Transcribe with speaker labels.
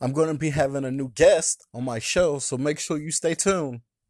Speaker 1: I'm going to be having a new guest on my show, so make sure you stay tuned.